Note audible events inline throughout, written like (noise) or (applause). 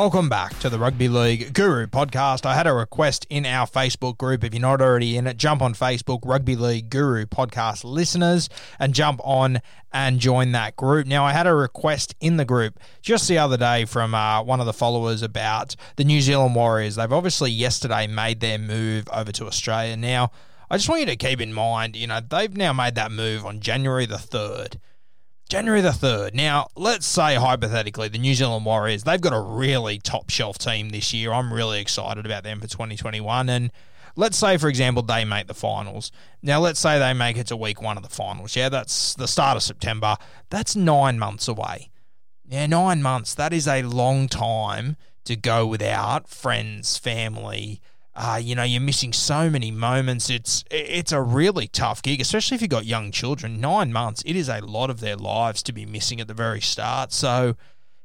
Welcome back to the Rugby League Guru podcast. I had a request in our Facebook group. If you're not already in it, jump on Facebook, Rugby League Guru podcast listeners, and jump on and join that group. Now, I had a request in the group just the other day from uh, one of the followers about the New Zealand Warriors. They've obviously yesterday made their move over to Australia. Now, I just want you to keep in mind, you know, they've now made that move on January the 3rd. January the 3rd. Now, let's say hypothetically the New Zealand Warriors, they've got a really top shelf team this year. I'm really excited about them for 2021. And let's say, for example, they make the finals. Now, let's say they make it to week one of the finals. Yeah, that's the start of September. That's nine months away. Yeah, nine months. That is a long time to go without friends, family. Uh, you know, you're missing so many moments. It's it's a really tough gig, especially if you've got young children. Nine months, it is a lot of their lives to be missing at the very start. So,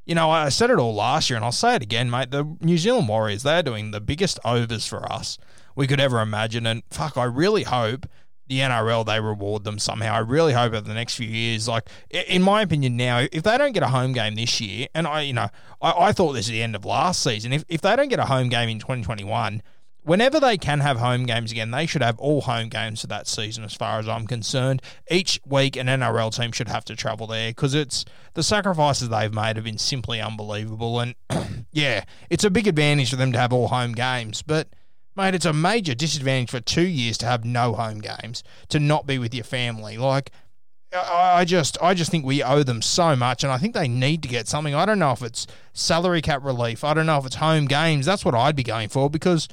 you know, I said it all last year, and I'll say it again, mate. The New Zealand Warriors, they're doing the biggest overs for us we could ever imagine. And fuck, I really hope the NRL they reward them somehow. I really hope over the next few years, like in my opinion, now if they don't get a home game this year, and I, you know, I, I thought this is the end of last season. If if they don't get a home game in 2021. Whenever they can have home games again, they should have all home games for that season, as far as I'm concerned. Each week, an NRL team should have to travel there because it's the sacrifices they've made have been simply unbelievable. And (clears throat) yeah, it's a big advantage for them to have all home games, but Mate, it's a major disadvantage for two years to have no home games, to not be with your family. Like, I just, I just think we owe them so much, and I think they need to get something. I don't know if it's salary cap relief. I don't know if it's home games. That's what I'd be going for because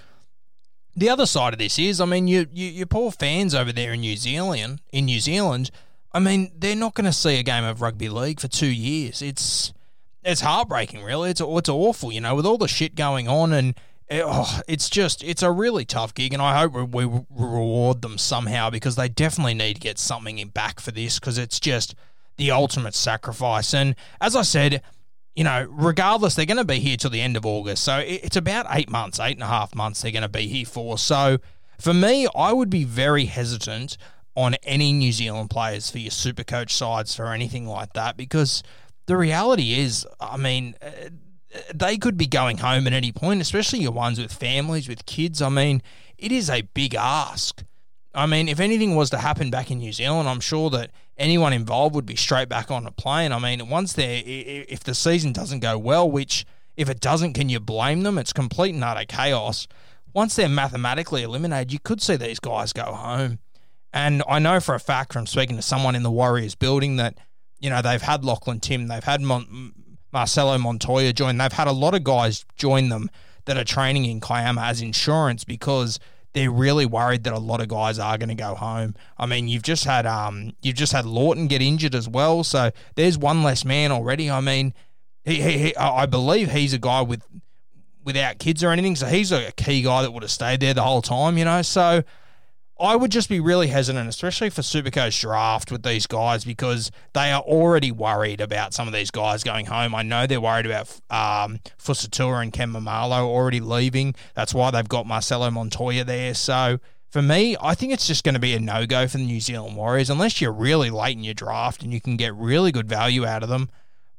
the other side of this is, I mean, you, you, your poor fans over there in New Zealand, in New Zealand, I mean, they're not going to see a game of rugby league for two years. It's, it's heartbreaking, really. It's, it's awful, you know, with all the shit going on and it, oh, it's just it's a really tough gig, and I hope we, we reward them somehow because they definitely need to get something in back for this because it's just the ultimate sacrifice. And as I said, you know, regardless, they're going to be here till the end of August, so it's about eight months, eight and a half months they're going to be here for. So for me, I would be very hesitant on any New Zealand players for your super coach sides or anything like that because the reality is, I mean, uh, they could be going home at any point, especially your ones with families, with kids. I mean, it is a big ask. I mean, if anything was to happen back in New Zealand, I'm sure that anyone involved would be straight back on a plane. I mean, once they're, if the season doesn't go well, which if it doesn't, can you blame them? It's complete and utter chaos. Once they're mathematically eliminated, you could see these guys go home. And I know for a fact from speaking to someone in the Warriors building that, you know, they've had Lachlan Tim, they've had Mon- Marcelo Montoya join. They've had a lot of guys join them that are training in Kiama as insurance because they're really worried that a lot of guys are going to go home. I mean, you've just had um, you've just had Lawton get injured as well, so there's one less man already. I mean, he, he, he I believe he's a guy with without kids or anything. So he's a key guy that would have stayed there the whole time, you know. So I would just be really hesitant, especially for Supercoach draft with these guys, because they are already worried about some of these guys going home. I know they're worried about um, Fusitu'a and Ken Maumalo already leaving. That's why they've got Marcelo Montoya there. So for me, I think it's just going to be a no go for the New Zealand Warriors unless you're really late in your draft and you can get really good value out of them.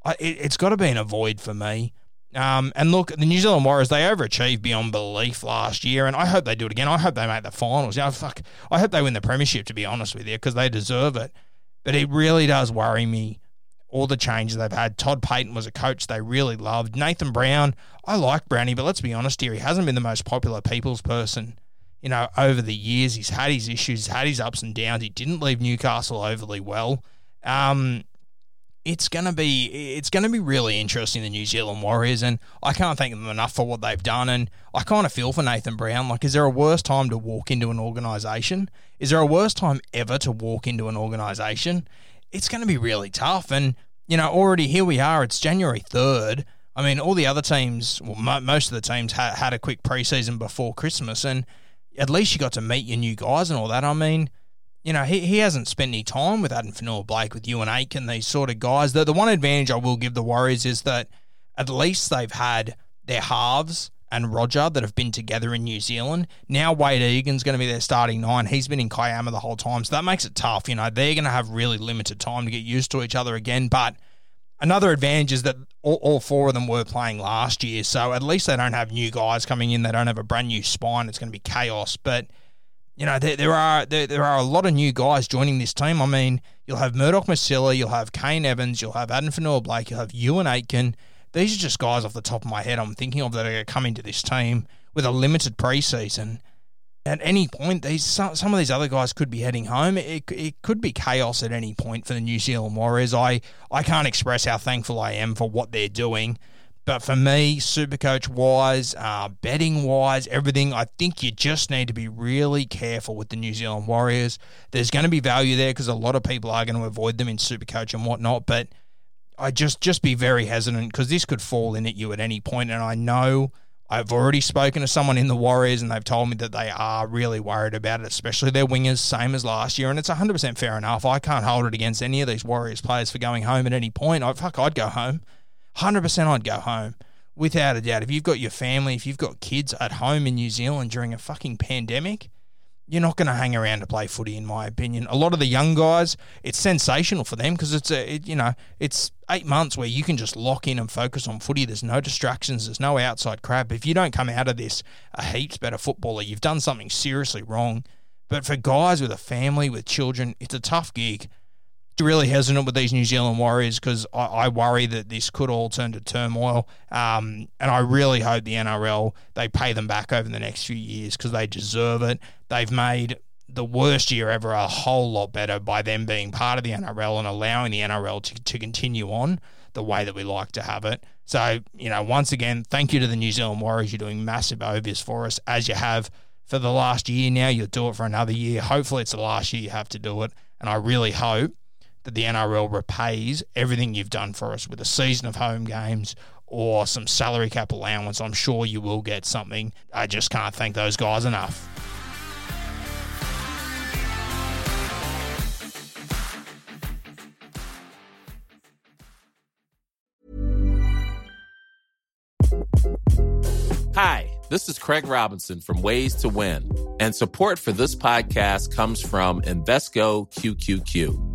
It, it's got to be an avoid for me. Um, and look, the New Zealand Warriors, they overachieved beyond belief last year, and I hope they do it again. I hope they make the finals. You know, fuck, I hope they win the premiership, to be honest with you, because they deserve it. But it really does worry me, all the changes they've had. Todd Payten was a coach they really loved. Nathan Brown, I like Brownie, but let's be honest here, he hasn't been the most popular people's person. You know, over the years, he's had his issues, had his ups and downs. He didn't leave Newcastle overly well. Um, it's gonna be it's gonna be really interesting the New Zealand Warriors and I can't thank them enough for what they've done and I kind of feel for Nathan Brown. Like is there a worse time to walk into an organization? Is there a worse time ever to walk into an organization? It's to be really tough and you know already here we are it's January 3rd I mean all the other teams well mo- most of the teams ha- had a quick preseason before Christmas and at least you got to meet your new guys and all that. I mean you know, he, he hasn't spent any time with Addin Fonua-Blake, with Euan Aitken, these sort of guys. The, the one advantage I will give the Warriors is that at least they've had their halves and Roger that have been together in New Zealand. Now Wade Egan's going to be their starting nine. He's been in Kiama the whole time, so that makes it tough. You know, they're going to have really limited time to get used to each other again. But another advantage is that all, all four of them were playing last year, so at least they don't have new guys coming in. They don't have a brand new spine. It's going to be chaos, but – you know, there, there are there, there are a lot of new guys joining this team. I mean, you'll have Murdoch Masila, you'll have Kane Evans, you'll have Addin Fonua-Blake, you'll have Euan Aitken. These are just guys off the top of my head I'm thinking of that are going to into this team with a limited preseason. At any point, these some, some of these other guys could be heading home. It, it could be chaos at any point for the New Zealand Warriors. I, I can't express how thankful I am for what they're doing. But for me, Supercoach wise, uh, betting wise, everything, I think you just need to be really careful with the New Zealand Warriors. There's going to be value there because a lot of people are going to avoid them in Supercoach and whatnot. But I just just be very hesitant because this could fall in at you at any point. And I know I've already spoken to someone in the Warriors and they've told me that they are really worried about it, especially their wingers, same as last year. And it's 100% fair enough. I can't hold it against any of these Warriors players for going home at any point. I, fuck, I'd go home. 100% I'd go home. Without a doubt. If you've got your family, if you've got kids at home in New Zealand during a fucking pandemic, you're not going to hang around to play footy, in my opinion. A lot of the young guys, it's sensational for them because it's a, it, you know, it's eight months where you can just lock in and focus on footy. There's no distractions. There's no outside crap. If you don't come out of this a heaps better footballer, you've done something seriously wrong. But for guys with a family, with children, it's a tough gig really hesitant with these New Zealand Warriors because I, I, worry that this could all turn to turmoil. Um, and I really hope the NRL they pay them back over the next few years because they deserve it. They've made the worst year ever a whole lot better by them being part of the NRL and allowing the NRL to, to continue on the way that we like to have it. So, you know, once again, thank you to the New Zealand Warriors. You're doing massive obvious for us as you have for the last year now. You'll do it for another year. Hopefully, it's the last year you have to do it. And I really hope that the NRL repays everything you've done for us with a season of home games or some salary cap allowance. I'm sure you will get something. I just can't thank those guys enough. Hi, this is Craig Robinson from Ways to Win, and support for this podcast comes from Invesco QQQ.